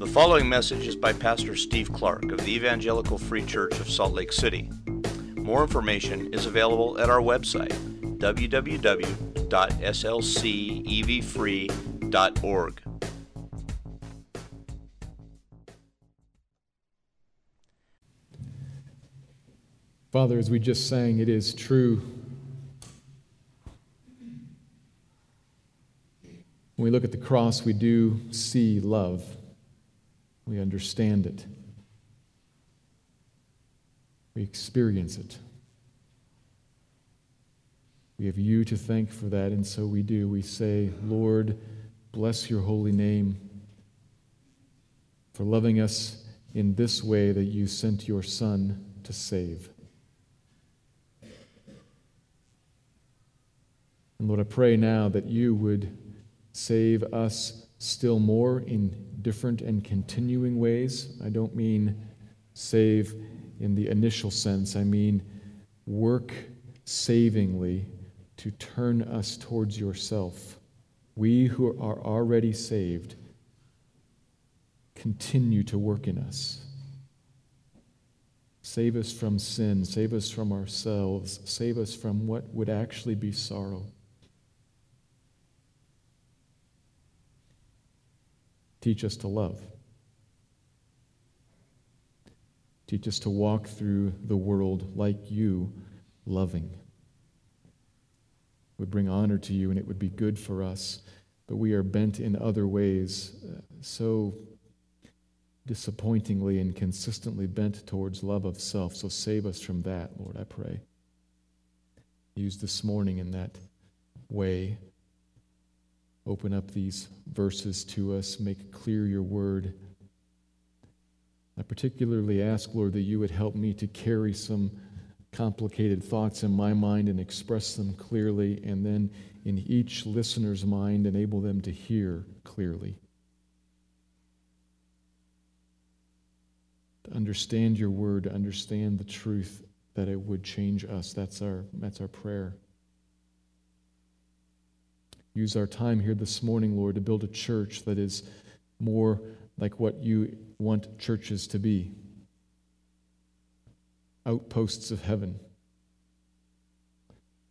The following message is by Pastor Steve Clark of the Evangelical Free Church of Salt Lake City. More information is available at our website, www.slcevfree.org. Father, as we just sang, it is true. When we look at the cross, we do see love. We understand it. We experience it. We have you to thank for that, and so we do. We say, Lord, bless your holy name for loving us in this way that you sent your Son to save. And Lord, I pray now that you would save us still more in different and continuing ways. I don't mean save in the initial sense, I mean work savingly to turn us towards yourself. We who are already saved continue to work in us. Save us from sin, save us from ourselves, save us from what would actually be sorrow. Teach us to love. Teach us to walk through the world like you, loving. Would bring honor to you and it would be good for us, but we are bent in other ways, uh, so disappointingly and consistently bent towards love of self. So save us from that, Lord, I pray. Use this morning in that way Open up these verses to us, make clear your word. I particularly ask, Lord, that you would help me to carry some complicated thoughts in my mind and express them clearly, and then in each listener's mind, enable them to hear clearly. To understand your word, to understand the truth, that it would change us. That's our, that's our prayer. Use our time here this morning, Lord, to build a church that is more like what you want churches to be outposts of heaven,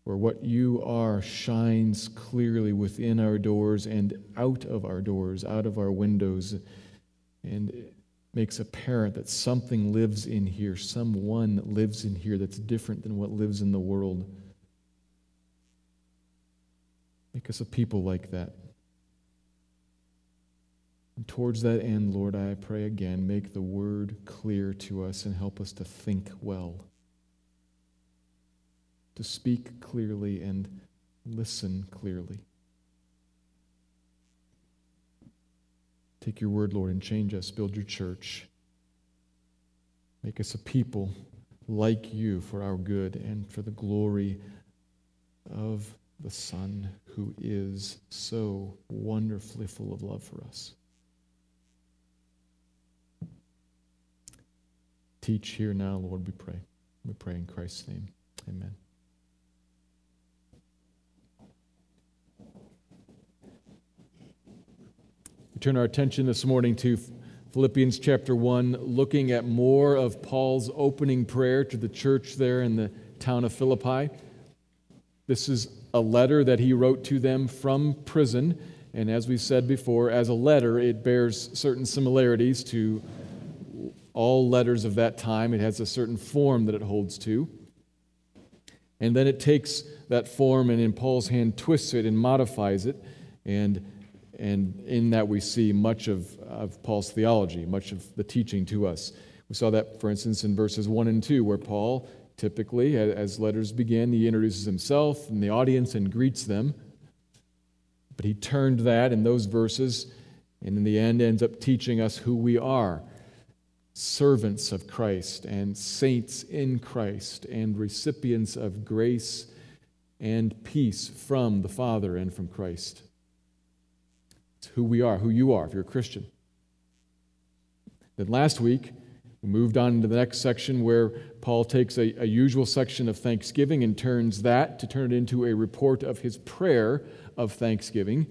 where what you are shines clearly within our doors and out of our doors, out of our windows, and makes apparent that something lives in here, someone lives in here that's different than what lives in the world. Make us a people like that. And towards that end, Lord, I pray again, make the word clear to us and help us to think well, to speak clearly and listen clearly. Take your word, Lord, and change us. Build your church. Make us a people like you for our good and for the glory of the Son who is so wonderfully full of love for us. Teach here now, Lord, we pray. We pray in Christ's name. Amen. We turn our attention this morning to Philippians chapter 1, looking at more of Paul's opening prayer to the church there in the town of Philippi. This is a letter that he wrote to them from prison. And as we said before, as a letter, it bears certain similarities to all letters of that time. It has a certain form that it holds to. And then it takes that form and in Paul's hand twists it and modifies it. And, and in that we see much of, of Paul's theology, much of the teaching to us. We saw that, for instance, in verses 1 and 2, where Paul Typically, as letters begin, he introduces himself and the audience and greets them. But he turned that in those verses, and in the end ends up teaching us who we are servants of Christ and saints in Christ and recipients of grace and peace from the Father and from Christ. It's who we are, who you are, if you're a Christian. Then last week, we moved on to the next section where Paul takes a, a, usual section of thanksgiving and turns that to turn it into a report of his prayer of thanksgiving.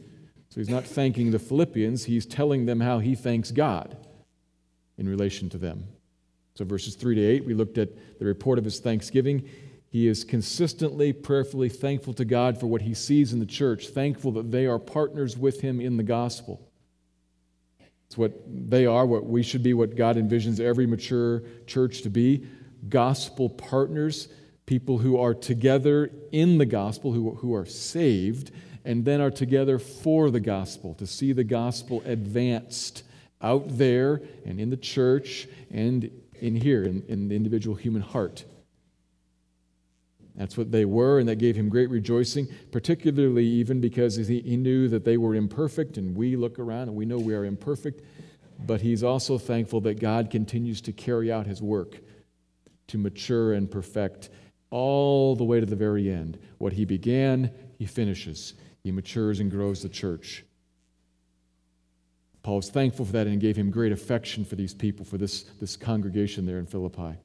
So he's not thanking the Philippians, he's telling them how he thanks God. in relation to them. So, verses 3 to 8, we looked at the report of his thanksgiving. He is consistently, prayerfully thankful to God for what he sees in the church, thankful that they are partners with him in the gospel. It's what they are, what we should be, what God envisions every mature church to be gospel partners, people who are together in the gospel, who, who are saved, and then are together for the gospel, to see the gospel advanced out there and in the church and in here, in, in the individual human heart. That's what they were, and that gave him great rejoicing, particularly even because he, he knew that they were imperfect, and we look around and we know we are imperfect. But he's also thankful that God continues to carry out his work to mature and perfect all the way to the very end. What he began, he finishes. He matures and grows the church. Paul was thankful for that and gave him great affection for these people, for this, this congregation there in Philippi.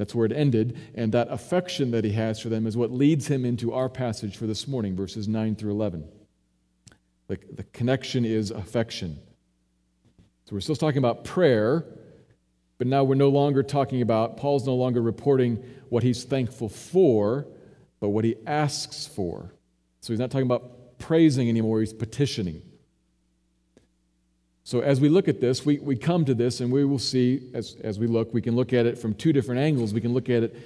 That's where it ended, and that affection that he has for them is what leads him into our passage for this morning, verses 9 through 11. The, the connection is affection. So we're still talking about prayer, but now we're no longer talking about, Paul's no longer reporting what he's thankful for, but what he asks for. So he's not talking about praising anymore, he's petitioning. So, as we look at this, we, we come to this and we will see, as, as we look, we can look at it from two different angles. We can look at it,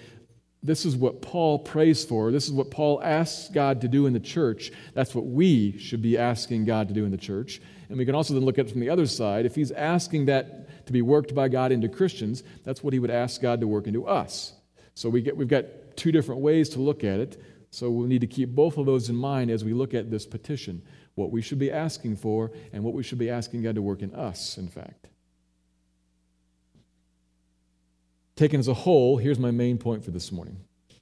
this is what Paul prays for. This is what Paul asks God to do in the church. That's what we should be asking God to do in the church. And we can also then look at it from the other side. If he's asking that to be worked by God into Christians, that's what he would ask God to work into us. So we get, we've got two different ways to look at it. So we'll need to keep both of those in mind as we look at this petition what we should be asking for, and what we should be asking God to work in us, in fact. Taken as a whole, here's my main point for this morning. I'm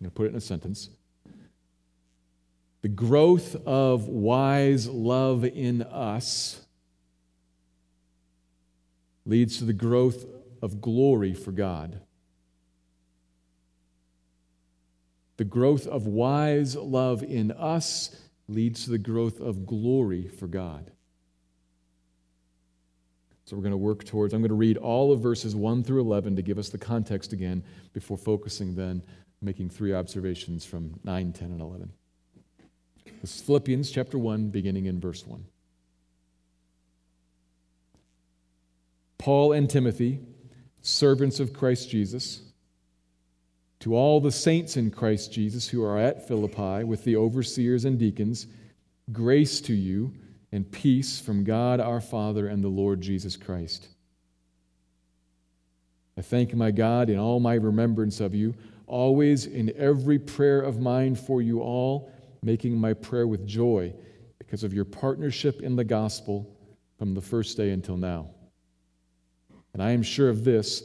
going to put it in a sentence. The growth of wise love in us leads to the growth of glory for God. The growth of wise love in us leads to the growth of glory for God. So we're going to work towards, I'm going to read all of verses 1 through 11 to give us the context again before focusing then, making three observations from 9, 10, and 11. This is Philippians chapter 1, beginning in verse 1. Paul and Timothy, servants of Christ Jesus, to all the saints in Christ Jesus who are at Philippi with the overseers and deacons, grace to you and peace from God our Father and the Lord Jesus Christ. I thank my God in all my remembrance of you, always in every prayer of mine for you all, making my prayer with joy because of your partnership in the gospel from the first day until now. And I am sure of this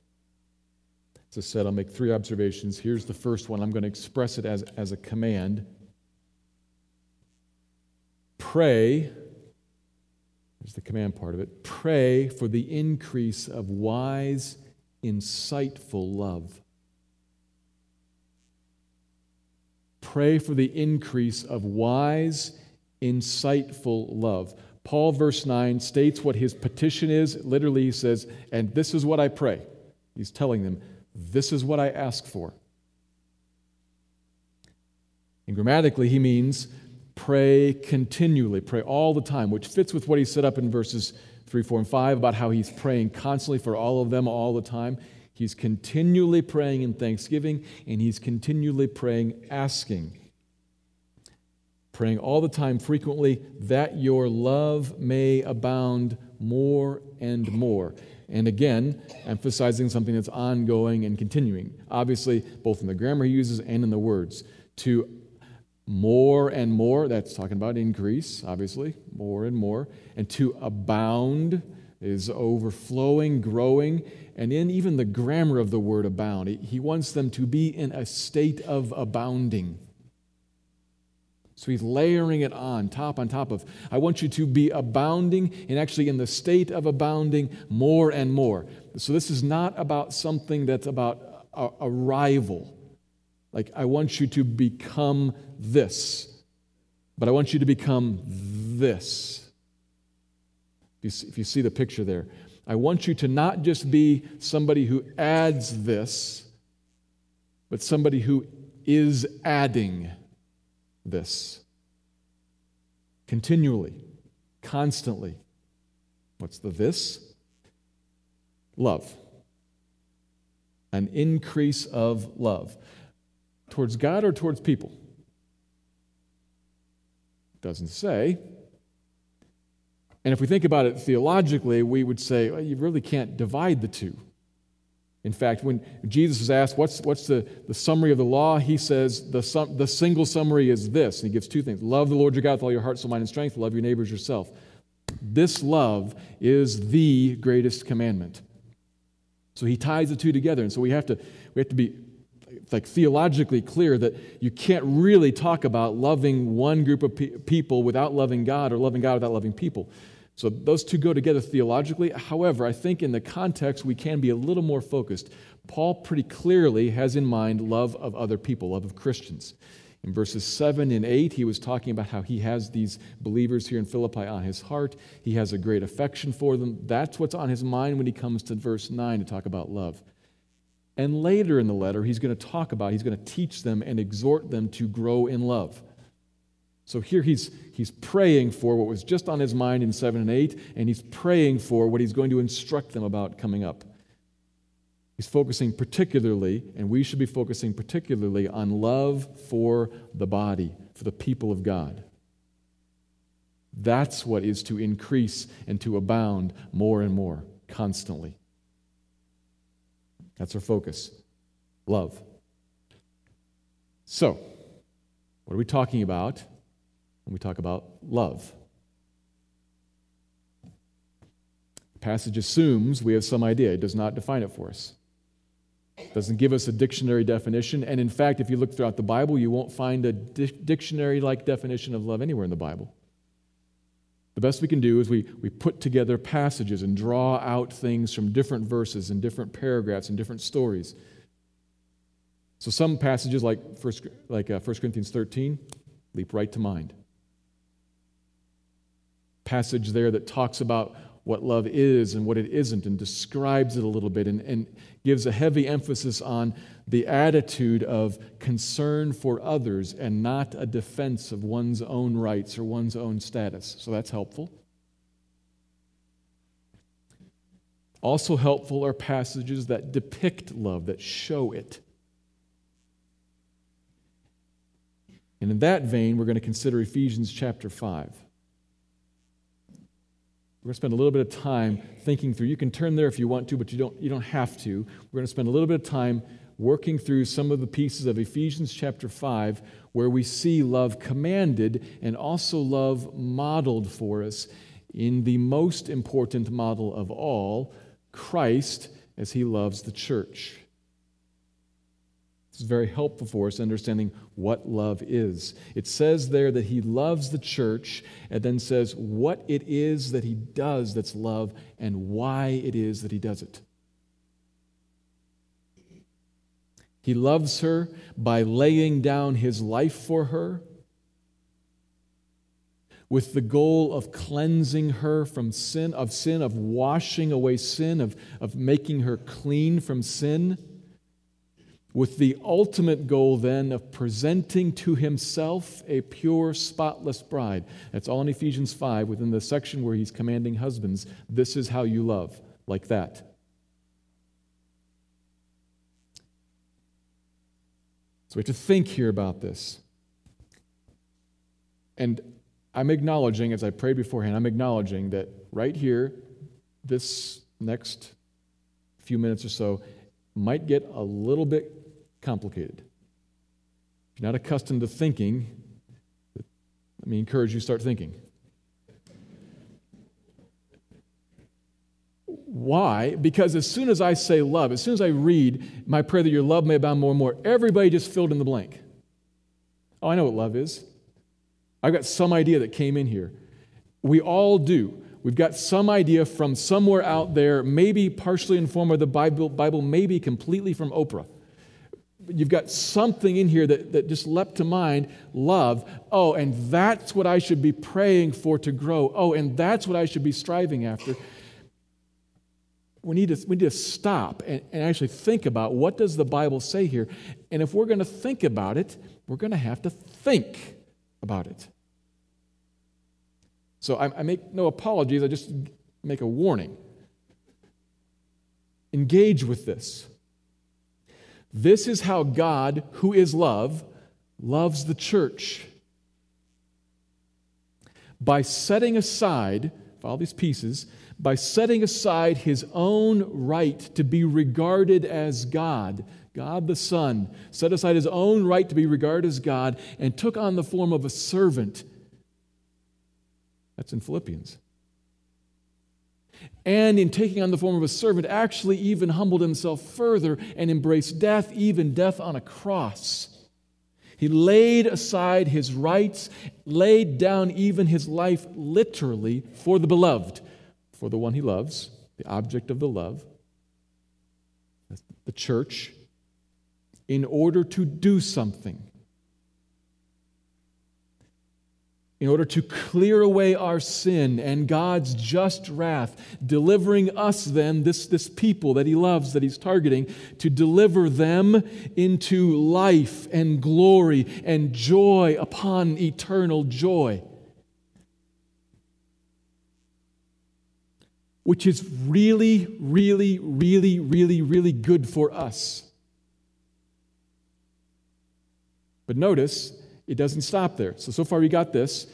As I said, I'll make three observations. Here's the first one. I'm going to express it as, as a command. Pray, there's the command part of it. Pray for the increase of wise, insightful love. Pray for the increase of wise, insightful love. Paul, verse 9, states what his petition is. Literally, he says, And this is what I pray. He's telling them, this is what I ask for. And grammatically, he means pray continually, pray all the time, which fits with what he set up in verses 3, 4, and 5 about how he's praying constantly for all of them all the time. He's continually praying in thanksgiving, and he's continually praying asking. Praying all the time, frequently, that your love may abound more and more. And again, emphasizing something that's ongoing and continuing. Obviously, both in the grammar he uses and in the words. To more and more, that's talking about increase, obviously, more and more. And to abound is overflowing, growing. And in even the grammar of the word abound, he wants them to be in a state of abounding. So he's layering it on, top on top of. I want you to be abounding and actually in the state of abounding more and more. So this is not about something that's about a, a rival. Like, I want you to become this, but I want you to become this. If you see the picture there, I want you to not just be somebody who adds this, but somebody who is adding this continually, constantly. What's the this? Love. An increase of love. Towards God or towards people? Doesn't say. And if we think about it theologically, we would say well, you really can't divide the two. In fact, when Jesus is asked, What's, what's the, the summary of the law? He says, the, sum, the single summary is this. And he gives two things Love the Lord your God with all your heart, soul, mind, and strength. Love your neighbors yourself. This love is the greatest commandment. So he ties the two together. And so we have to, we have to be like theologically clear that you can't really talk about loving one group of pe- people without loving God or loving God without loving people. So those two go together theologically. However, I think in the context we can be a little more focused. Paul pretty clearly has in mind love of other people, love of Christians. In verses 7 and 8, he was talking about how he has these believers here in Philippi on his heart. He has a great affection for them. That's what's on his mind when he comes to verse 9 to talk about love. And later in the letter, he's going to talk about, he's going to teach them and exhort them to grow in love. So here he's, he's praying for what was just on his mind in 7 and 8, and he's praying for what he's going to instruct them about coming up. He's focusing particularly, and we should be focusing particularly on love for the body, for the people of God. That's what is to increase and to abound more and more, constantly. That's our focus love. So, what are we talking about? When we talk about love. The passage assumes we have some idea, it does not define it for us. It doesn't give us a dictionary definition. And in fact, if you look throughout the Bible, you won't find a di- dictionary like definition of love anywhere in the Bible. The best we can do is we, we put together passages and draw out things from different verses and different paragraphs and different stories. So some passages, like, first, like uh, 1 Corinthians 13, leap right to mind passage there that talks about what love is and what it isn't and describes it a little bit and, and gives a heavy emphasis on the attitude of concern for others and not a defense of one's own rights or one's own status. So that's helpful. Also, helpful are passages that depict love, that show it. And in that vein, we're going to consider Ephesians chapter 5. We're going to spend a little bit of time thinking through. You can turn there if you want to, but you don't, you don't have to. We're going to spend a little bit of time working through some of the pieces of Ephesians chapter 5 where we see love commanded and also love modeled for us in the most important model of all Christ as he loves the church. Very helpful for us understanding what love is. It says there that he loves the church, and then says what it is that he does that's love and why it is that he does it. He loves her by laying down his life for her with the goal of cleansing her from sin, of sin, of washing away sin, of, of making her clean from sin with the ultimate goal then of presenting to himself a pure, spotless bride. That's all in Ephesians 5, within the section where he's commanding husbands. This is how you love, like that. So we have to think here about this. And I'm acknowledging, as I prayed beforehand, I'm acknowledging that right here, this next few minutes or so might get a little bit complicated. If you're not accustomed to thinking, let me encourage you to start thinking. Why? Because as soon as I say love, as soon as I read my prayer that your love may abound more and more, everybody just filled in the blank. Oh, I know what love is. I've got some idea that came in here. We all do. We've got some idea from somewhere out there, maybe partially informed by the Bible, Bible maybe completely from Oprah. You've got something in here that, that just leapt to mind love. Oh, and that's what I should be praying for to grow. Oh, and that's what I should be striving after. We need to, we need to stop and, and actually think about what does the Bible say here. And if we're going to think about it, we're going to have to think about it. So I, I make no apologies, I just make a warning. Engage with this. This is how God, who is love, loves the church. By setting aside, follow these pieces, by setting aside his own right to be regarded as God, God the Son set aside his own right to be regarded as God and took on the form of a servant that's in Philippians. And in taking on the form of a servant, actually even humbled himself further and embraced death, even death on a cross. He laid aside his rights, laid down even his life literally for the beloved, for the one he loves, the object of the love, the church, in order to do something in order to clear away our sin and God's just wrath, delivering us then, this, this people that He loves, that He's targeting, to deliver them into life and glory and joy upon eternal joy. Which is really, really, really, really, really good for us. But notice, it doesn't stop there. So, so far we got this.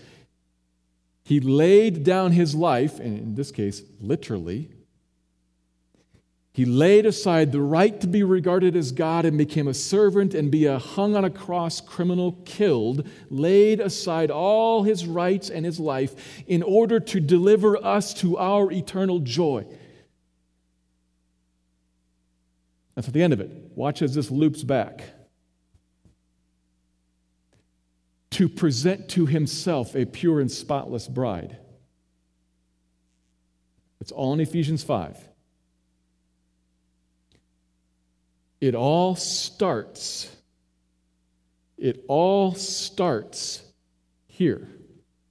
He laid down his life, and in this case, literally. He laid aside the right to be regarded as God and became a servant and be a hung on a cross criminal killed, laid aside all his rights and his life in order to deliver us to our eternal joy. That's at the end of it. Watch as this loops back. To present to himself a pure and spotless bride. It's all in Ephesians 5. It all starts, it all starts here,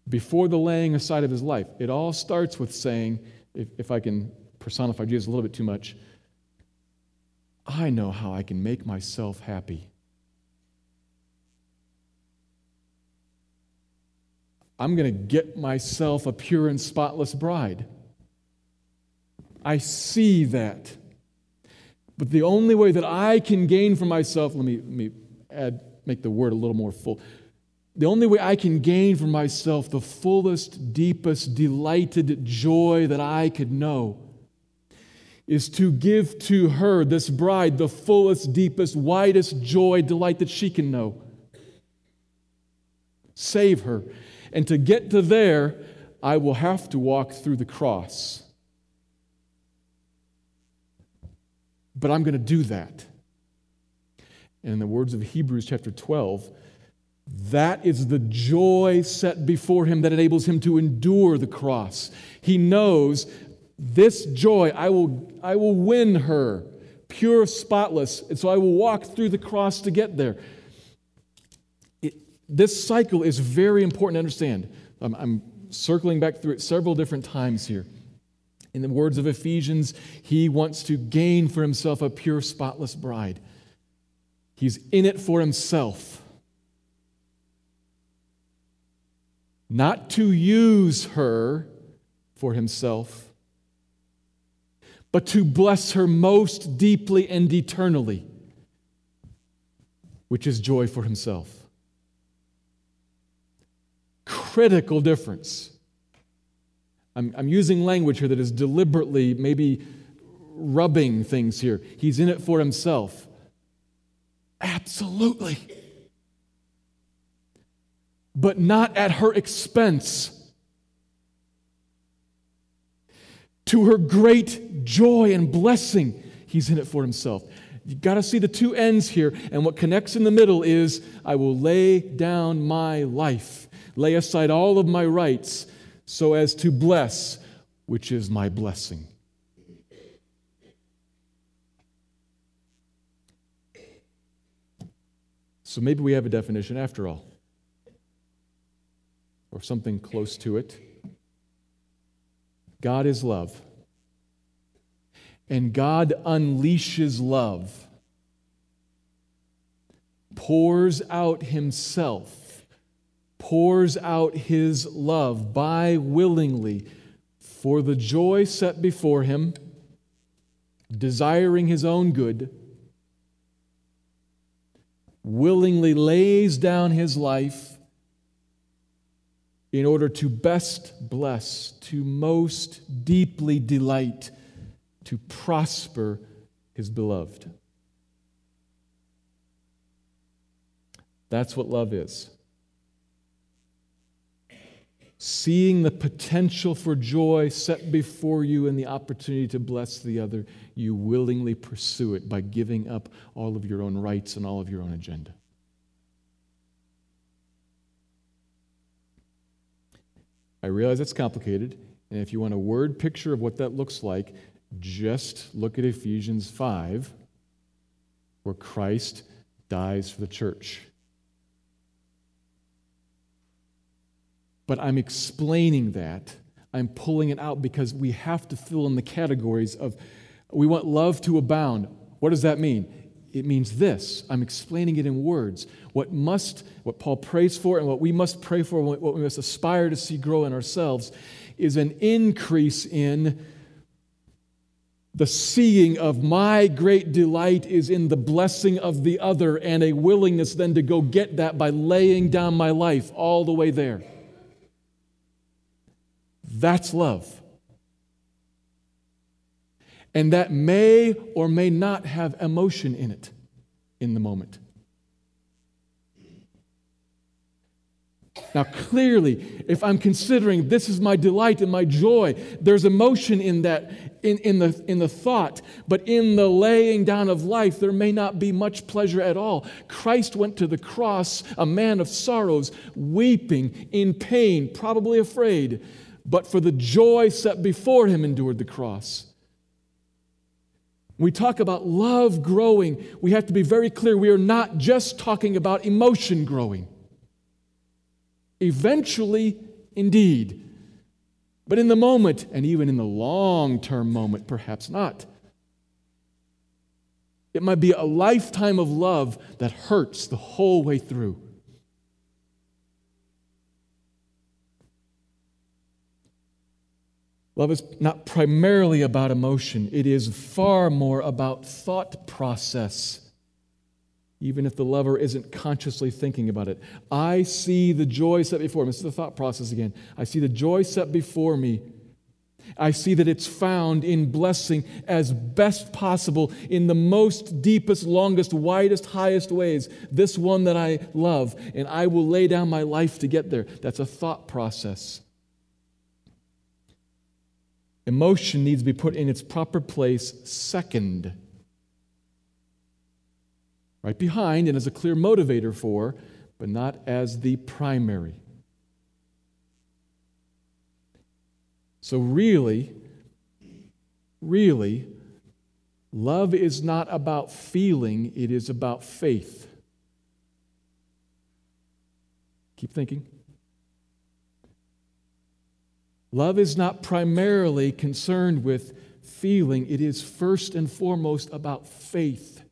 before the laying aside of his life. It all starts with saying, if, if I can personify Jesus a little bit too much, I know how I can make myself happy. I'm going to get myself a pure and spotless bride. I see that. But the only way that I can gain for myself, let me, let me add, make the word a little more full. The only way I can gain for myself the fullest, deepest, delighted joy that I could know is to give to her, this bride, the fullest, deepest, widest joy, delight that she can know. Save her and to get to there, I will have to walk through the cross. But I'm going to do that. And in the words of Hebrews chapter 12, that is the joy set before him that enables him to endure the cross. He knows this joy, I will, I will win her, pure, spotless. And so I will walk through the cross to get there. This cycle is very important to understand. I'm, I'm circling back through it several different times here. In the words of Ephesians, he wants to gain for himself a pure, spotless bride. He's in it for himself. Not to use her for himself, but to bless her most deeply and eternally, which is joy for himself. Critical difference. I'm, I'm using language here that is deliberately maybe rubbing things here. He's in it for himself. Absolutely. But not at her expense. To her great joy and blessing, he's in it for himself. You've got to see the two ends here, and what connects in the middle is I will lay down my life, lay aside all of my rights, so as to bless, which is my blessing. So maybe we have a definition after all, or something close to it. God is love. And God unleashes love, pours out Himself, pours out His love by willingly for the joy set before Him, desiring His own good willingly lays down his life in order to best bless, to most deeply delight, to prosper his beloved. That's what love is. Seeing the potential for joy set before you and the opportunity to bless the other, you willingly pursue it by giving up all of your own rights and all of your own agenda. I realize it's complicated, and if you want a word picture of what that looks like, just look at Ephesians 5, where Christ dies for the church. But I'm explaining that. I'm pulling it out because we have to fill in the categories of we want love to abound. What does that mean? It means this. I'm explaining it in words. What must, what Paul prays for, and what we must pray for, what we must aspire to see grow in ourselves, is an increase in the seeing of my great delight is in the blessing of the other, and a willingness then to go get that by laying down my life all the way there. That's love. And that may or may not have emotion in it in the moment. Now, clearly, if I'm considering this is my delight and my joy, there's emotion in that, in, in, the, in the thought. But in the laying down of life, there may not be much pleasure at all. Christ went to the cross, a man of sorrows, weeping, in pain, probably afraid but for the joy set before him endured the cross. We talk about love growing, we have to be very clear. We are not just talking about emotion growing. Eventually, indeed. But in the moment, and even in the long term moment, perhaps not. It might be a lifetime of love that hurts the whole way through. Love is not primarily about emotion, it is far more about thought process, even if the lover isn't consciously thinking about it. I see the joy set before me. This is the thought process again. I see the joy set before me. I see that it's found in blessing as best possible in the most deepest, longest, widest, highest ways. This one that I love, and I will lay down my life to get there. That's a thought process. Emotion needs to be put in its proper place second. Right behind and as a clear motivator for, but not as the primary. So, really, really, love is not about feeling, it is about faith. Keep thinking. Love is not primarily concerned with feeling, it is first and foremost about faith.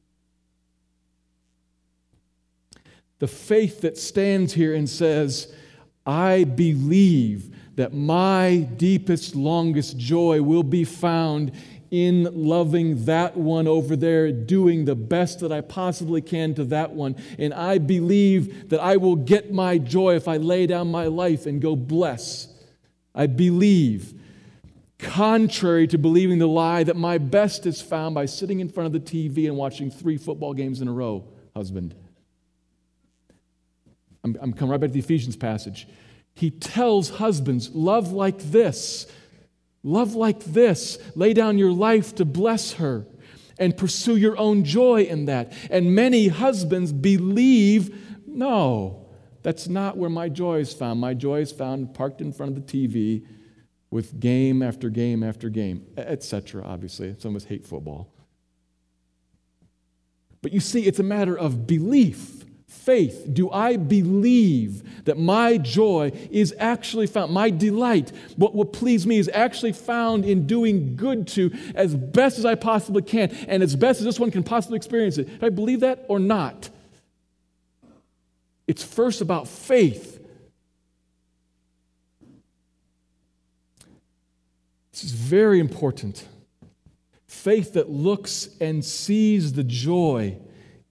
The faith that stands here and says, I believe that my deepest, longest joy will be found in loving that one over there, doing the best that I possibly can to that one. And I believe that I will get my joy if I lay down my life and go bless. I believe, contrary to believing the lie that my best is found by sitting in front of the TV and watching three football games in a row, husband. I'm, I'm coming right back to the Ephesians passage. He tells husbands, love like this. Love like this. Lay down your life to bless her and pursue your own joy in that. And many husbands believe, no, that's not where my joy is found. My joy is found parked in front of the TV with game after game after game, etc. Obviously, some of us hate football. But you see, it's a matter of belief faith do I believe that my joy is actually found, my delight, what will please me is actually found in doing good to as best as I possibly can and as best as this one can possibly experience it? Do I believe that or not? It's first about faith. This is very important. Faith that looks and sees the joy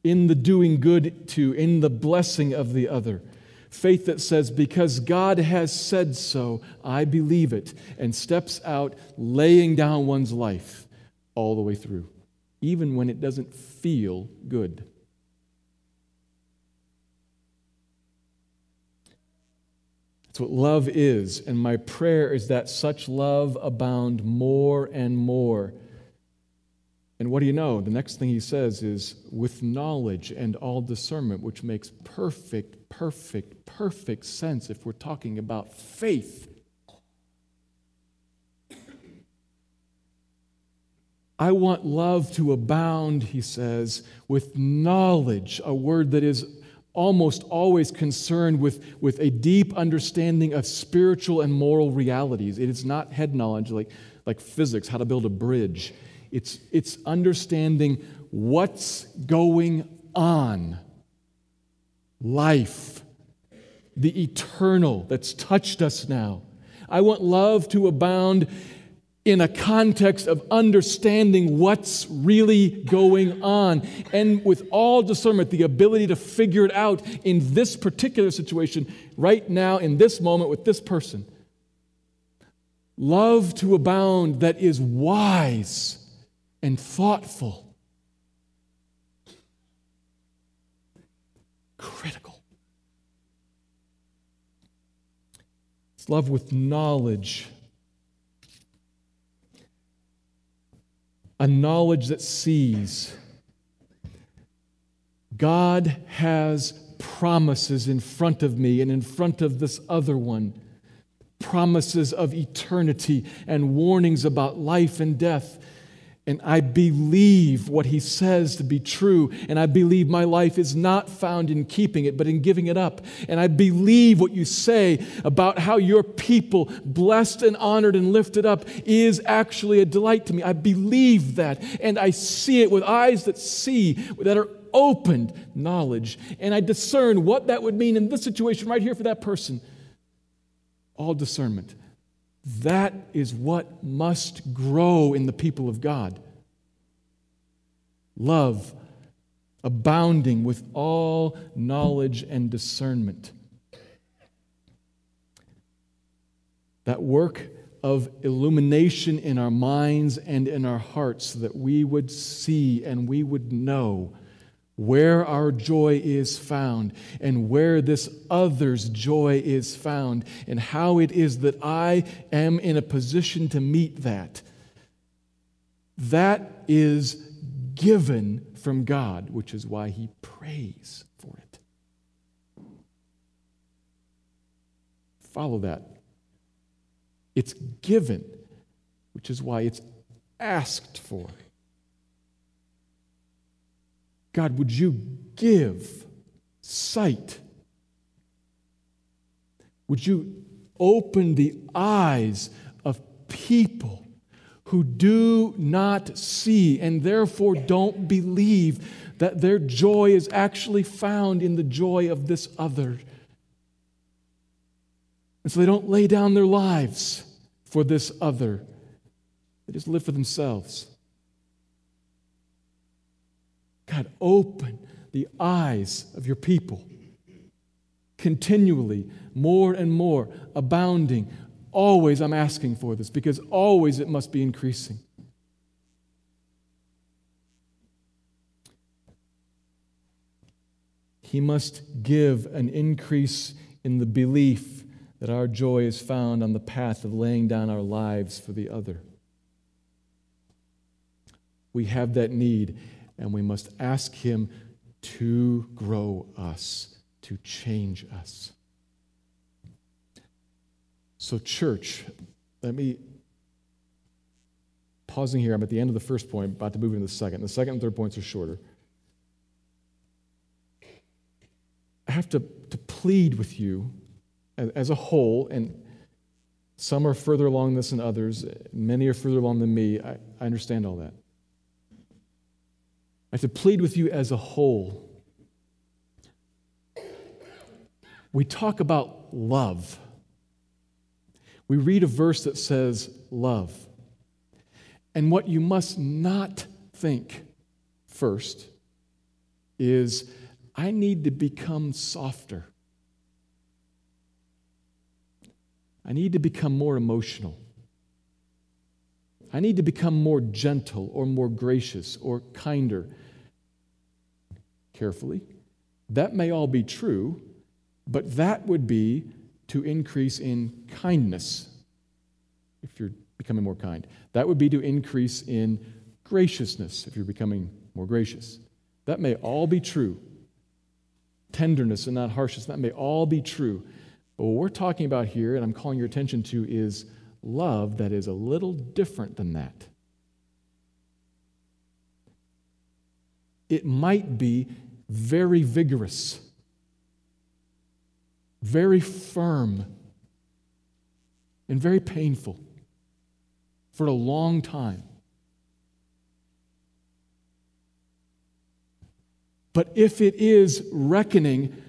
in the doing good to, in the blessing of the other. Faith that says, because God has said so, I believe it, and steps out laying down one's life all the way through, even when it doesn't feel good. That's what love is, and my prayer is that such love abound more and more and what do you know? The next thing he says is, with knowledge and all discernment, which makes perfect, perfect, perfect sense if we're talking about faith. I want love to abound, he says, with knowledge, a word that is almost always concerned with, with a deep understanding of spiritual and moral realities. It is not head knowledge like, like physics, how to build a bridge. It's, it's understanding what's going on. Life, the eternal that's touched us now. I want love to abound in a context of understanding what's really going on. And with all discernment, the ability to figure it out in this particular situation, right now, in this moment, with this person. Love to abound that is wise and thoughtful. Critical. It's love with knowledge. A knowledge that sees. God has promises in front of me and in front of this other one promises of eternity and warnings about life and death. And I believe what he says to be true. And I believe my life is not found in keeping it, but in giving it up. And I believe what you say about how your people, blessed and honored and lifted up, is actually a delight to me. I believe that. And I see it with eyes that see, that are opened knowledge. And I discern what that would mean in this situation right here for that person. All discernment. That is what must grow in the people of God. Love, abounding with all knowledge and discernment. That work of illumination in our minds and in our hearts so that we would see and we would know where our joy is found and where this other's joy is found and how it is that I am in a position to meet that. That is given from God, which is why he prays for it. Follow that. It's given, which is why it's asked for. God, would you give sight? Would you open the eyes of people who do not see and therefore don't believe that their joy is actually found in the joy of this other. And so they don't lay down their lives for this other, they just live for themselves. God, open the eyes of your people continually, more and more, abounding. Always I'm asking for this because always it must be increasing. He must give an increase in the belief that our joy is found on the path of laying down our lives for the other. We have that need, and we must ask Him to grow us, to change us. So, church, let me pausing here. I'm at the end of the first point, about to move into the second. The second and third points are shorter. I have to, to plead with you as, a whole, and some are further along this than others, many are further along than me. I, I understand all that. I have to plead with you as a whole. We talk about love. We read a verse that says love. And what you must not think first is I need to become softer. I need to become more emotional. I need to become more gentle or more gracious or kinder. Carefully. That may all be true, but that would be to increase in kindness if you're becoming more kind. That would be to increase in graciousness if you're becoming more gracious. That may all be true tenderness and not harshness. That may all be true. But what we're talking about here, and I'm calling your attention to, is love that is a little different than that. It might be very vigorous, very firm, and very painful for a long time. But if it is reckoning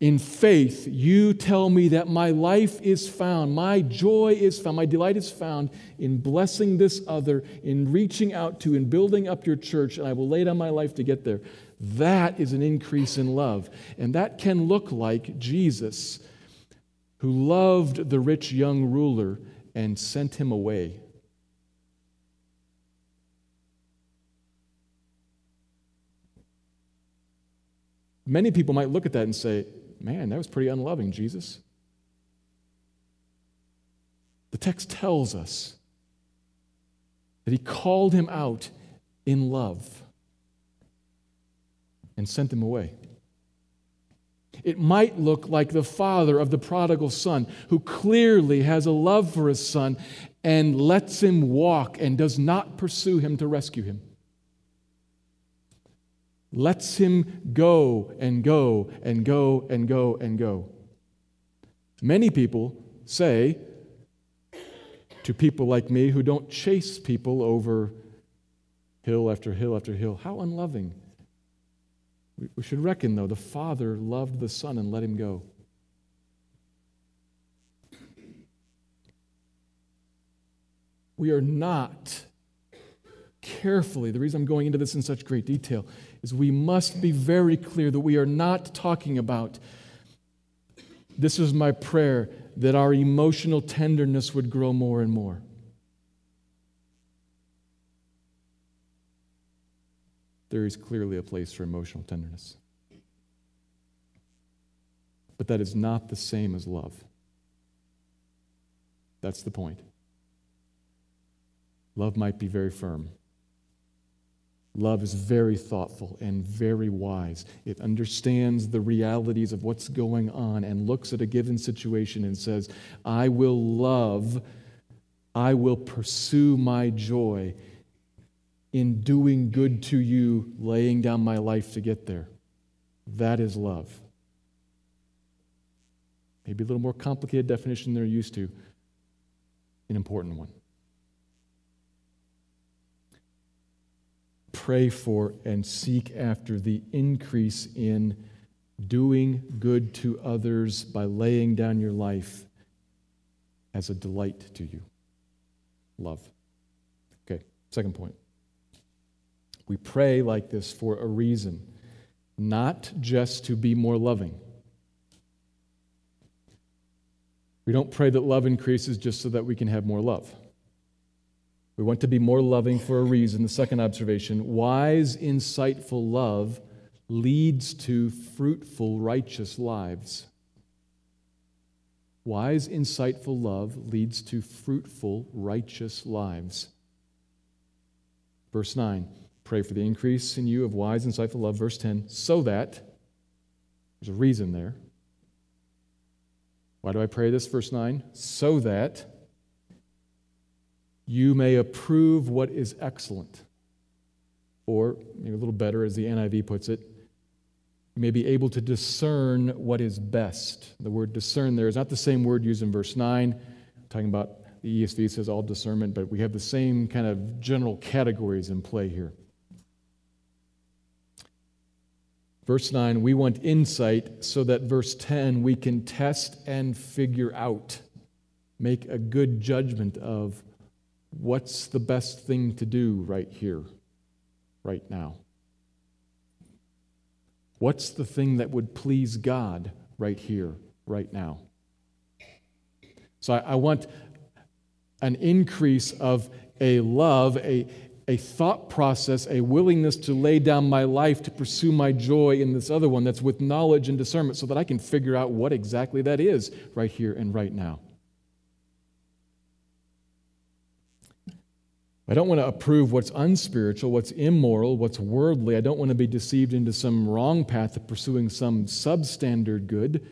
in faith, you tell me that my life is found, my joy is found, my delight is found in blessing this other, in reaching out to and building up your church, and I will lay down my life to get there. That is an increase in love. And that can look like Jesus, who loved the rich young ruler and sent him away. Many people might look at that and say, man, that was pretty unloving, Jesus. The text tells us that he called him out in love and sent him away. It might look like the father of the prodigal son, who clearly has a love for his son and lets him walk and does not pursue him to rescue him lets him go and go and go and go and go. Many people say to people like me who don't chase people over hill after hill after hill, how unloving. We should reckon, though, the Father loved the Son and let him go. We are not carefully, the reason I'm going into this in such great detail is we must be very clear that we are not talking about this is my prayer that our emotional tenderness would grow more and more. There is clearly a place for emotional tenderness. But that is not the same as love. That's the point. Love might be very firm. Love is very thoughtful and very wise. It understands the realities of what's going on and looks at a given situation and says, I will love, I will pursue my joy in doing good to you, laying down my life to get there. That is love. Maybe a little more complicated definition than they're used to, an important one. Pray for and seek after the increase in doing good to others by laying down your life as a delight to you. Love. Okay, second point. We pray like this for a reason, not just to be more loving. We don't pray that love increases just so that we can have more love. We want to be more loving for a reason. The second observation wise, insightful love leads to fruitful, righteous lives. Wise, insightful love leads to fruitful, righteous lives. Verse 9 Pray for the increase in you of wise, insightful love. Verse 10 So that, there's a reason there. Why do I pray this? Verse 9 So that you may approve what is excellent. Or, maybe a little better, as the NIV puts it, you may be able to discern what is best. The word discern there is not the same word used in verse 9, talking about the ESV says all discernment, but we have the same kind of general categories in play here. Verse 9, we want insight so that verse 10, we can test and figure out, make a good judgment of what's the best thing to do right here, right now. What's the thing that would please God right here, right now? So I, I want an increase of a love, a, a thought process, a willingness to lay down my life to pursue my joy in this other one that's with knowledge and discernment so that I can figure out what exactly that is right here and right now. I don't want to approve what's unspiritual, what's immoral, what's worldly. I don't want to be deceived into some wrong path of pursuing some substandard good,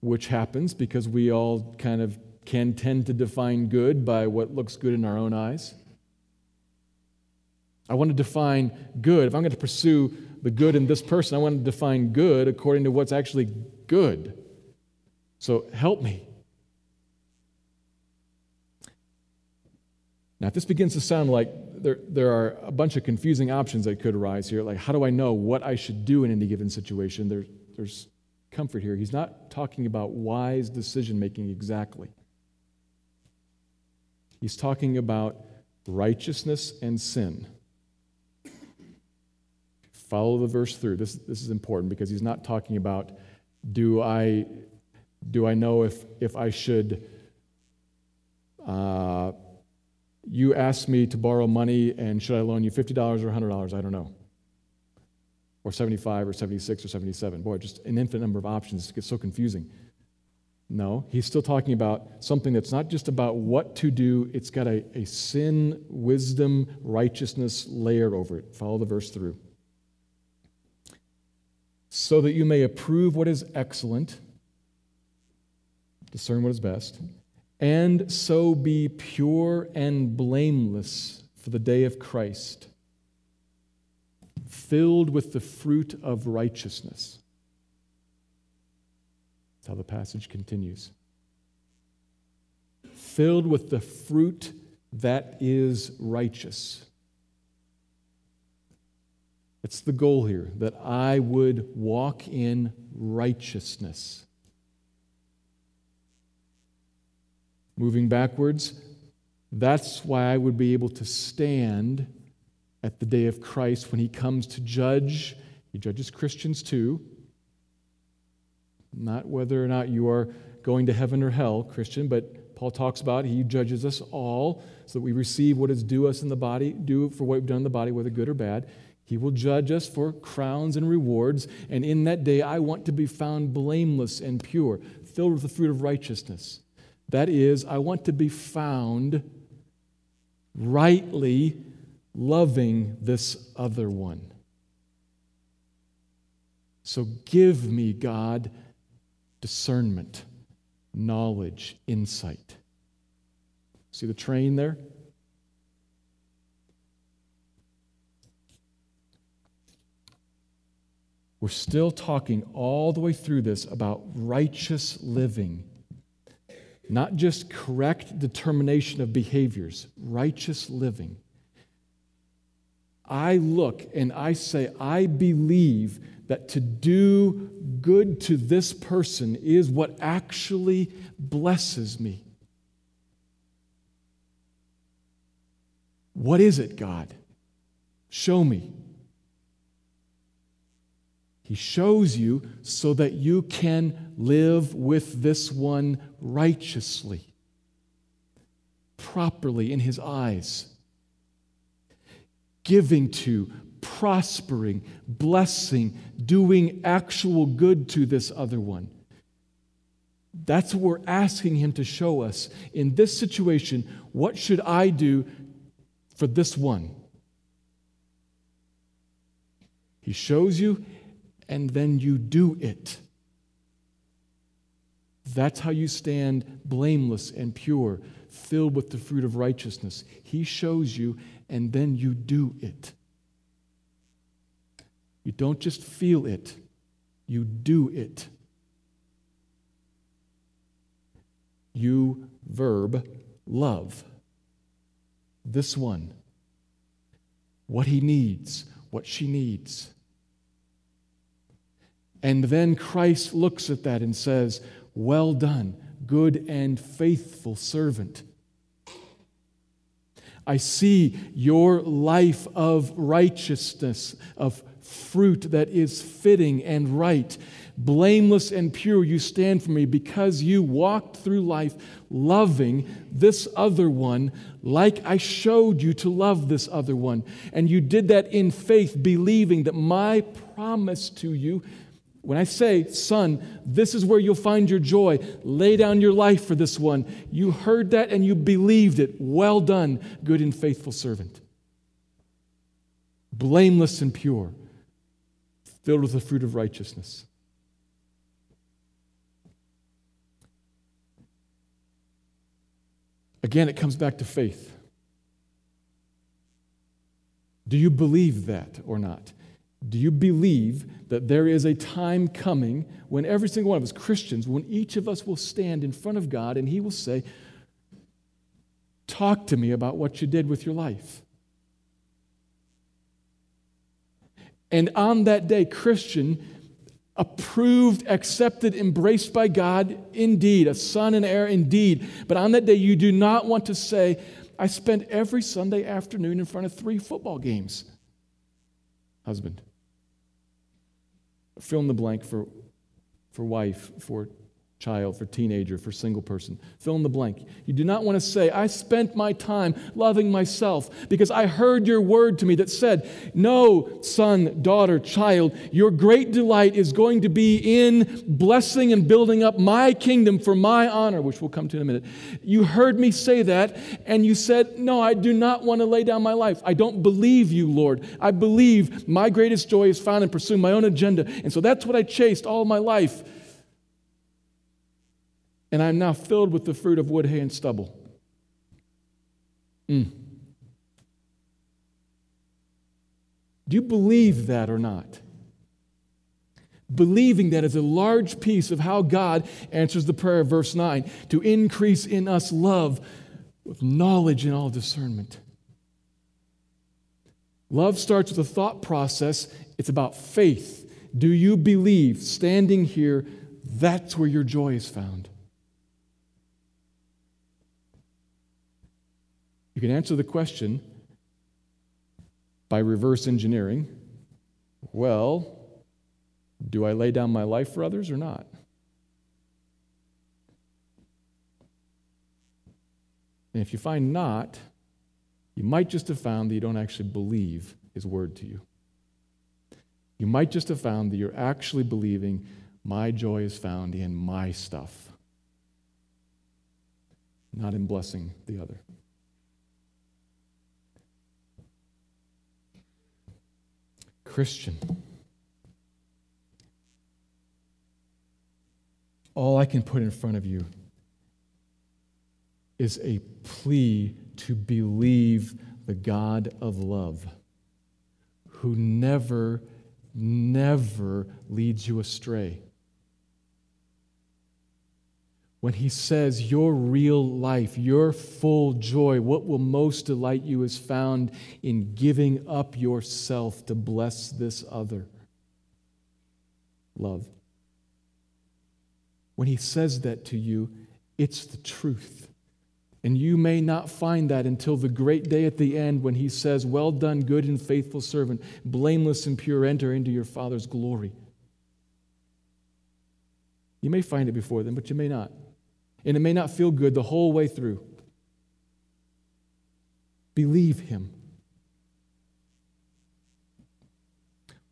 which happens because we all kind of can tend to define good by what looks good in our own eyes. I want to define good. If I'm going to pursue the good in this person, I want to define good according to what's actually good. So help me. Now, if this begins to sound like there, there are a bunch of confusing options that could arise here, like how do I know what I should do in any given situation? There, there's comfort here. He's not talking about wise decision making exactly. He's talking about righteousness and sin. Follow the verse through. This, this is important because he's not talking about do I, do I know if, if I should uh, you ask me to borrow money and should I loan you $50 or $100? I don't know. Or 75 or 76 or 77. Boy, just an infinite number of options. It gets so confusing. No, he's still talking about something that's not just about what to do, it's got a, a sin, wisdom, righteousness layer over it. Follow the verse through. So that you may approve what is excellent, discern what is best, and so be pure and blameless for the day of Christ, filled with the fruit of righteousness. That's how the passage continues. Filled with the fruit that is righteous. It's the goal here that I would walk in righteousness. Moving backwards. That's why I would be able to stand at the day of Christ when he comes to judge. He judges Christians too. Not whether or not you are going to heaven or hell, Christian, but Paul talks about he judges us all so that we receive what is due us in the body, due for what we've done in the body, whether good or bad. He will judge us for crowns and rewards. And in that day, I want to be found blameless and pure, filled with the fruit of righteousness. That is, I want to be found rightly loving this other one. So give me, God, discernment, knowledge, insight. See the train there? We're still talking all the way through this about righteous living not just correct determination of behaviors, righteous living. I look and I say, I believe that to do good to this person is what actually blesses me. What is it, God? Show me. He shows you so that you can live with this one righteously, properly in His eyes, giving to, prospering, blessing, doing actual good to this other one. That's what we're asking Him to show us. In this situation, what should I do for this one? He shows you, and then you do it. That's how you stand blameless and pure, filled with the fruit of righteousness. He shows you, and then you do it. You don't just feel it, you do it. You verb love. This one. What he needs, what she needs. And then Christ looks at that and says, Well done, good and faithful servant. I see your life of righteousness, of fruit that is fitting and right. Blameless and pure, you stand for me because you walked through life loving this other one like I showed you to love this other one. And you did that in faith, believing that my promise to you when I say, son, this is where you'll find your joy, lay down your life for this one, you heard that and you believed it. Well done, good and faithful servant. Blameless and pure, filled with the fruit of righteousness. Again, it comes back to faith. Do you believe that or not? Do you believe that there is a time coming when every single one of us, Christians, when each of us will stand in front of God and He will say, Talk to me about what you did with your life? And on that day, Christian, approved, accepted, embraced by God, indeed, a son and heir, indeed. But on that day, you do not want to say, I spent every Sunday afternoon in front of three football games. Husband. Fill in the blank for, for wife, for child, for teenager, for single person. Fill in the blank. You do not want to say, I spent my time loving myself because I heard your word to me that said, No, son, daughter, child, your great delight is going to be in blessing and building up my kingdom for my honor, which we'll come to in a minute. You heard me say that, and you said, No, I do not want to lay down my life. I don't believe you, Lord. I believe my greatest joy is found in pursuing my own agenda. And so that's what I chased all my life and I'm now filled with the fruit of wood, hay, and stubble. Mm. Do you believe that or not? Believing that is a large piece of how God answers the prayer of verse 9 to increase in us love with knowledge and all discernment. Love starts with a thought process, it's about faith. Do you believe, standing here, that's where your joy is found? You can answer the question by reverse engineering well, do I lay down my life for others or not? And if you find not, you might just have found that you don't actually believe his word to you. You might just have found that you're actually believing my joy is found in my stuff, not in blessing the other. Christian. All I can put in front of you is a plea to believe the God of love who never, never leads you astray. When he says your real life, your full joy, what will most delight you is found in giving up yourself to bless this other. Love. When he says that to you, it's the truth. And you may not find that until the great day at the end when he says, Well done, good and faithful servant, blameless and pure, enter into your Father's glory. You may find it before then, but you may not and it may not feel good the whole way through. Believe Him.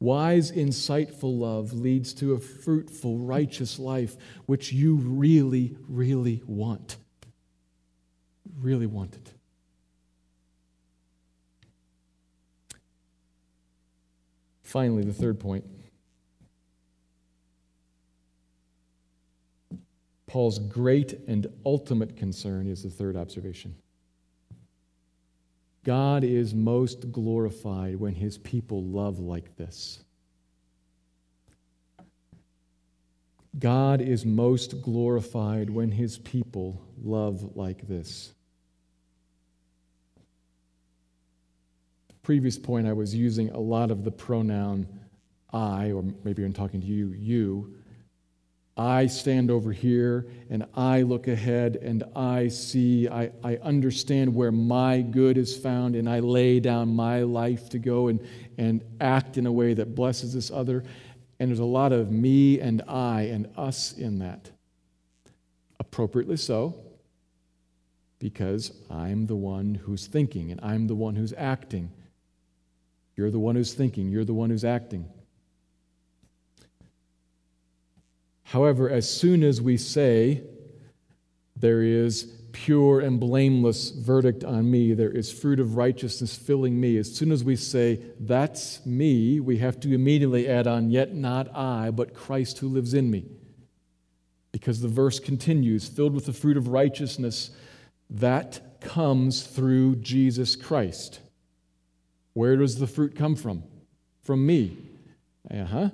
Wise, insightful love leads to a fruitful, righteous life, which you really, really want. Really want it. Finally, the third point. Paul's great and ultimate concern is the third observation. God is most glorified when his people love like this. God is most glorified when his people love like this. Previous point, I was using a lot of the pronoun I, or maybe I'm talking to you, you, I stand over here and I look ahead and I see, I, I understand where my good is found and I lay down my life to go and, and act in a way that blesses this other. And there's a lot of me and I and us in that. Appropriately so, because I'm the one who's thinking and I'm the one who's acting. You're the one who's thinking, you're the one who's acting. However, as soon as we say, there is pure and blameless verdict on me, there is fruit of righteousness filling me, as soon as we say, that's me, we have to immediately add on, yet not I, but Christ who lives in me. Because the verse continues, filled with the fruit of righteousness that comes through Jesus Christ. Where does the fruit come from? From me. Uh huh.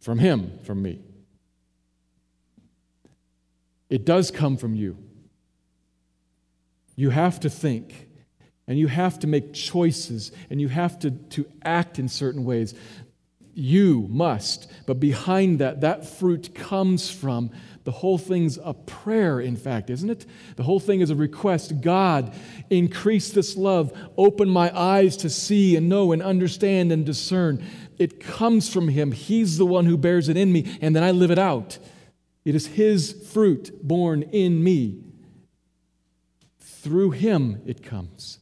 From Him, from me. It does come from you. You have to think, and you have to make choices, and you have to, to act in certain ways. You must, but behind that, that fruit comes from the whole thing's a prayer, in fact, isn't it? The whole thing is a request God, increase this love, open my eyes to see and know and understand and discern. It comes from Him. He's the one who bears it in me, and then I live it out. It is His fruit born in me. Through Him it comes.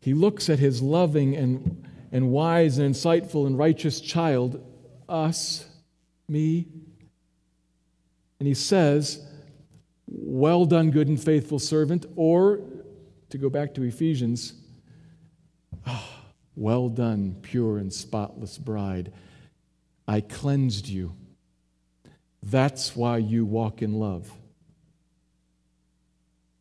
He looks at His loving and, and wise and insightful and righteous child, us, me, and He says, Well done, good and faithful servant. Or, to go back to Ephesians, oh, well done, pure and spotless bride. I cleansed you. That's why you walk in love.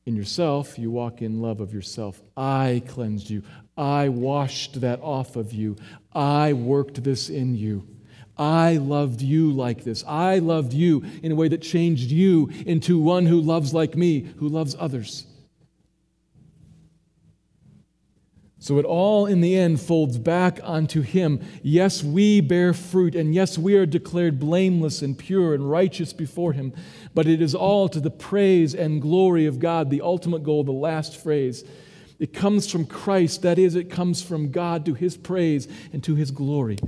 In yourself, you walk in love of yourself. I cleansed you. I washed that off of you. I worked this in you. I loved you like this. I loved you in a way that changed you into one who loves like me, who loves others. So it all in the end folds back onto Him. Yes, we bear fruit, and yes, we are declared blameless and pure and righteous before Him, but it is all to the praise and glory of God, the ultimate goal, the last phrase. It comes from Christ, that is, it comes from God to His praise and to His glory.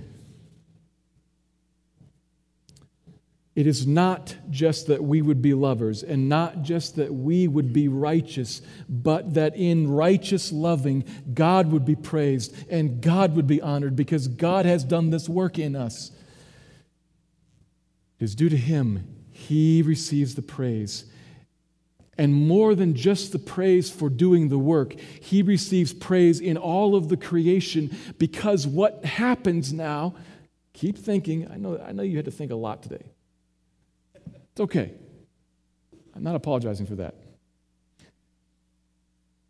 It is not just that we would be lovers and not just that we would be righteous, but that in righteous loving, God would be praised and God would be honored because God has done this work in us. It is due to Him. He receives the praise. And more than just the praise for doing the work, He receives praise in all of the creation because what happens now, keep thinking, I know, I know you had to think a lot today. It's okay. I'm not apologizing for that.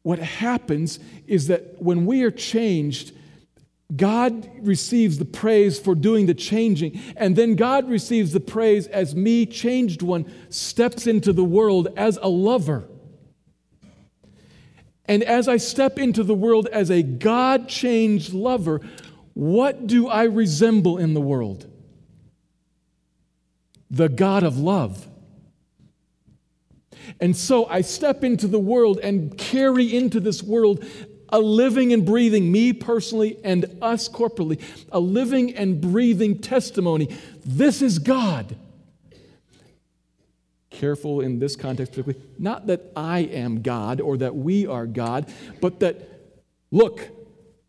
What happens is that when we are changed, God receives the praise for doing the changing, and then God receives the praise as me, changed one, steps into the world as a lover. And as I step into the world as a God changed lover, what do I resemble in the world? The God of love. And so I step into the world and carry into this world a living and breathing, me personally and us corporately, a living and breathing testimony. This is God. Careful in this context, particularly, not that I am God or that we are God, but that, look,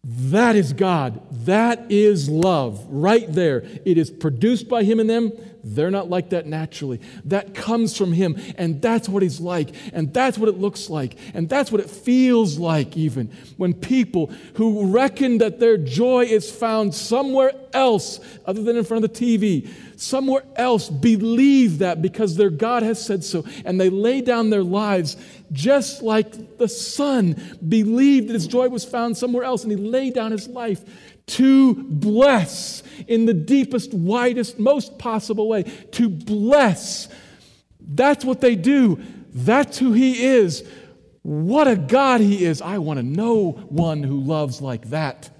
that is God. That is love right there. It is produced by Him and them. They're not like that naturally. That comes from Him, and that's what He's like, and that's what it looks like, and that's what it feels like, even when people who reckon that their joy is found somewhere else other than in front of the TV, somewhere else believe that because their God has said so, and they lay down their lives just like the Son believed that his joy was found somewhere else, and he laid down his life to bless in the deepest, widest, most possible way. To bless. That's what they do. That's who He is. What a God He is. I want to know one who loves like that.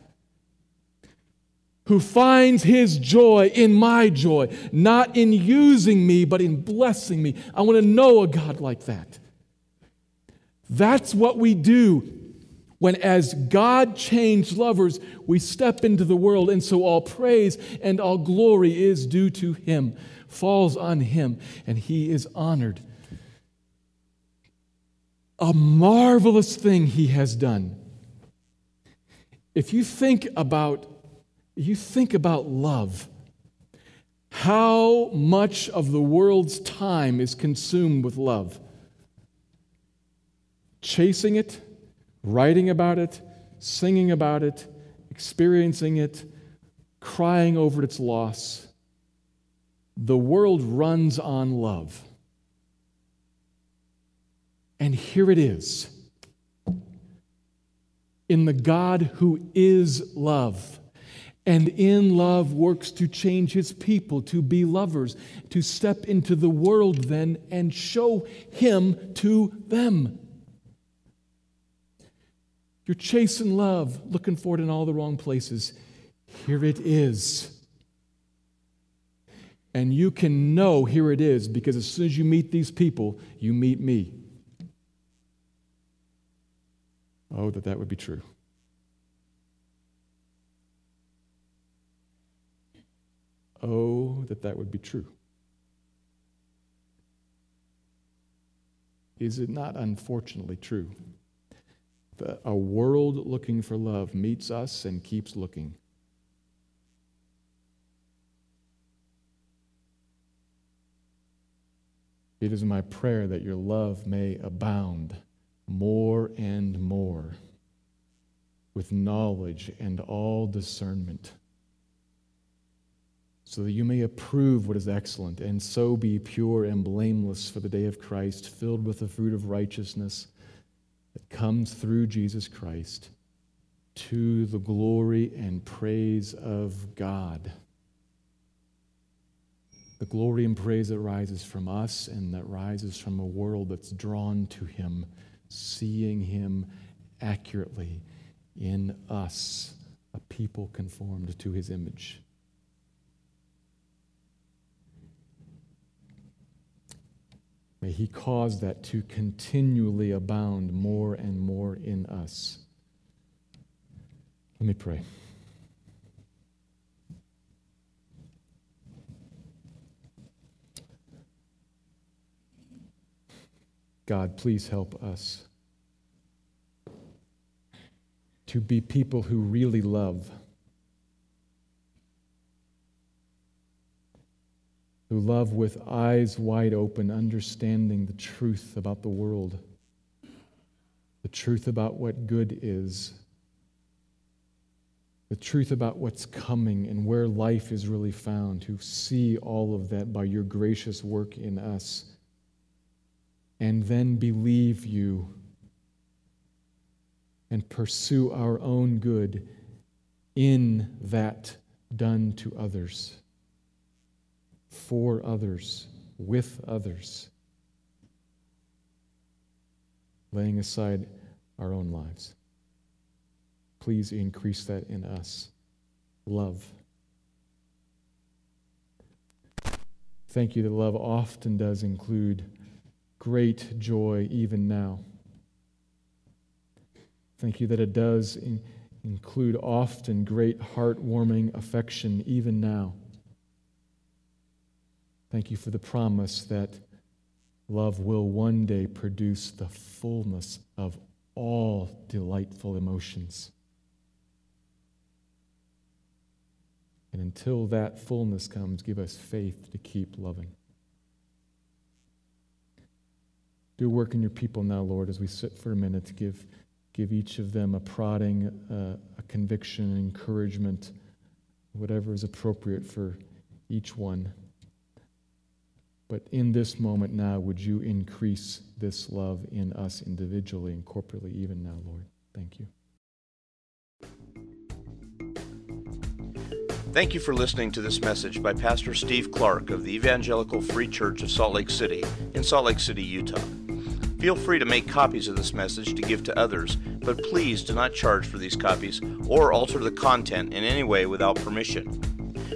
Who finds his joy in my joy, not in using me, but in blessing me. I want to know a God like that. That's what we do when, as God changed lovers, we step into the world, and so all praise and all glory is due to Him, falls on Him, and He is honored. A marvelous thing He has done. If you think about, you think about love, how much of the world's time is consumed with love? Chasing it, writing about it, singing about it, experiencing it, crying over its loss. The world runs on love. And here it is in the God who is love. And in love works to change his people, to be lovers, to step into the world then and show him to them. You're chasing love, looking for it in all the wrong places. Here it is. And you can know here it is because as soon as you meet these people, you meet me. Oh, that that would be true. Oh, that that would be true. Is it not unfortunately true? A world looking for love meets us and keeps looking. It is my prayer that your love may abound more and more with knowledge and all discernment, so that you may approve what is excellent, and so be pure and blameless for the day of Christ, filled with the fruit of righteousness that comes through Jesus Christ to the glory and praise of God. The glory and praise that rises from us and that rises from a world that's drawn to Him, seeing Him accurately in us, a people conformed to His image. May He cause that to continually abound more and more in us. Let me pray. God, please help us to be people who really love. Who love with eyes wide open, understanding the truth about the world, the truth about what good is, the truth about what's coming and where life is really found, who see all of that by your gracious work in us, and then believe you and pursue our own good in that done to others, for others, with others, laying aside our own lives. Please increase that in us. Love. Thank you that love often does include great joy even now. Thank you that it does in, include often great heartwarming affection even now. Thank you for the promise that love will one day produce the fullness of all delightful emotions. And until that fullness comes, give us faith to keep loving. Do work in your people now, Lord, as we sit for a minute to give, give each of them a prodding, uh, a conviction, encouragement, whatever is appropriate for each one. But in this moment now, would you increase this love in us individually and corporately, even now, Lord? Thank you. Thank you for listening to this message by Pastor Steve Clark of the Evangelical Free Church of Salt Lake City in Salt Lake City, Utah. Feel free to make copies of this message to give to others, but please do not charge for these copies or alter the content in any way without permission.